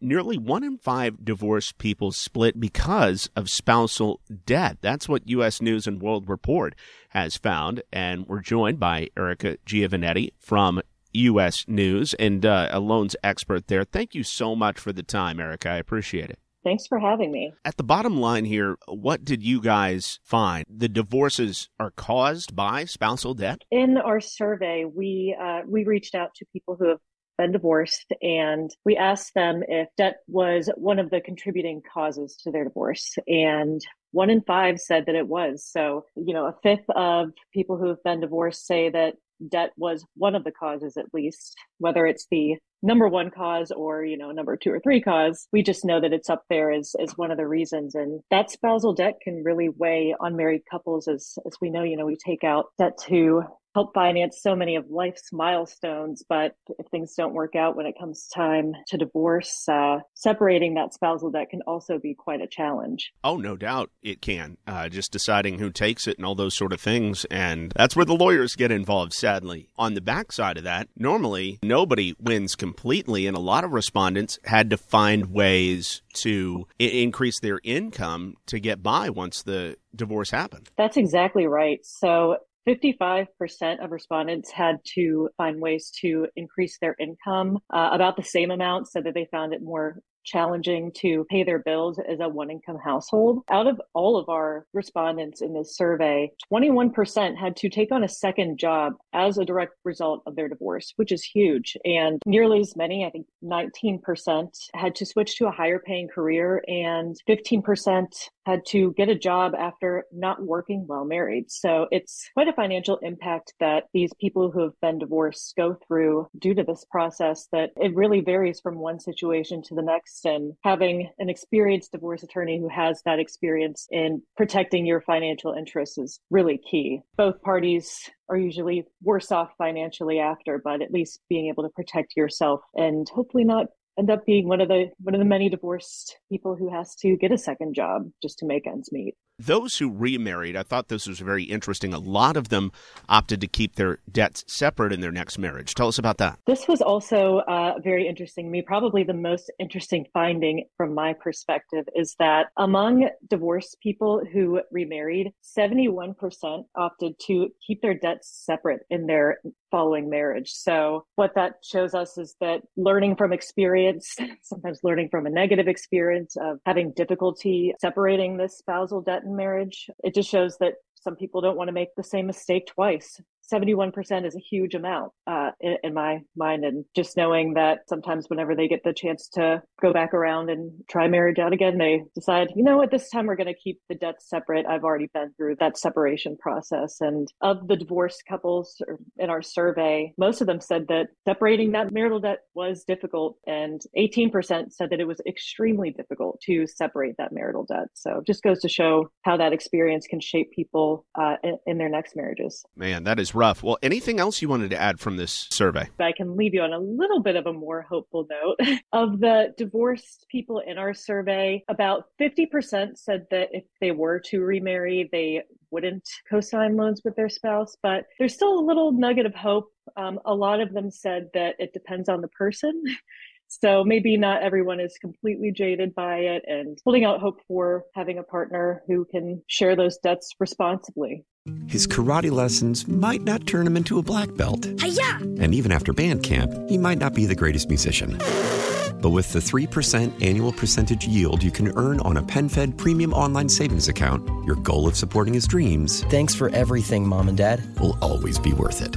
Nearly one in five divorced people split because of spousal debt. That's what U.S. News and World Report has found. And we're joined by Erika Giovanetti from U.S. News and uh, a loans expert there. Thank you so much for the time, Erika. I appreciate it. Thanks for having me. At the bottom line here, what did you guys find? The divorces are caused by spousal debt? In our survey, we uh, we reached out to people who have been divorced and we asked them if debt was one of the contributing causes to their divorce. And one in five said that it was. So, you know, a fifth of people who have been divorced say that debt was one of the causes, at least, whether it's the number one cause or you know number two or three cause we just know that it's up there as as one of the reasons and that spousal debt can really weigh on married couples as as we know you know we take out debt to help finance so many of life's milestones but if things don't work out when it comes time to divorce uh, separating that spousal debt can also be quite a challenge Oh, no doubt it can. Uh, just deciding who takes it and all those sort of things. And that's where the lawyers get involved, sadly. On the backside of that, normally nobody wins completely, and a lot of respondents had to find ways to I- increase their income to get by once the divorce happened. That's exactly right. So 55% of respondents had to find ways to increase their income, uh, about the same amount, so that they found it more challenging to pay their bills as a one income household. Out of all of our respondents in this survey, 21% had to take on a second job as a direct result of their divorce, which is huge. And nearly as many, I think 19%, had to switch to a higher paying career, and 15% had to get a job after not working while married. So it's quite a financial impact that these people who have been divorced go through due to this process that it really varies from one situation to the next. And having an experienced divorce attorney who has that experience in protecting your financial interests is really key. Both parties are usually worse off financially after, but at least being able to protect yourself and hopefully not end up being one of the one of the many divorced people who has to get a second job just to make ends meet. Those who remarried, I thought this was very interesting. A lot of them opted to keep their debts separate in their next marriage. Tell us about that. This was also uh, very interesting me. Probably the most interesting finding from my perspective is that among divorced people who remarried, 71% opted to keep their debts separate in their following marriage. So, what that shows us is that learning from experience, sometimes learning from a negative experience of having difficulty separating this spousal debt marriage, it just shows that some people don't want to make the same mistake twice. 71% is a huge amount uh, in, in, my mind. And just knowing that sometimes whenever they get the chance to go back around and try marriage out again, they decide, you know what, this time we're going to keep the debts separate. I've already been through that separation process. And of the divorced couples in our survey, most of them said that separating that marital debt was difficult. And 18% said that it was extremely difficult to separate that marital debt. So it just goes to show how that experience can shape people uh, in, in their next marriages. Man, that is rough. Well, anything else you wanted to add from this survey? I can leave you on a little bit of a more hopeful note. of the divorced people in our survey, about 50% said that if they were to remarry, they wouldn't co sign loans with their spouse. But there's still a little nugget of hope. Um, a lot of them said that it depends on the person. So maybe not everyone is completely jaded by it and holding out hope for having a partner who can share those debts responsibly. His karate lessons might not turn him into a black belt. Hi-ya! And even after band camp, he might not be the greatest musician. But with the 3% annual percentage yield you can earn on a PenFed premium online savings account, your goal of supporting his dreams Thanks for everything, Mom and Dad. will always be worth it.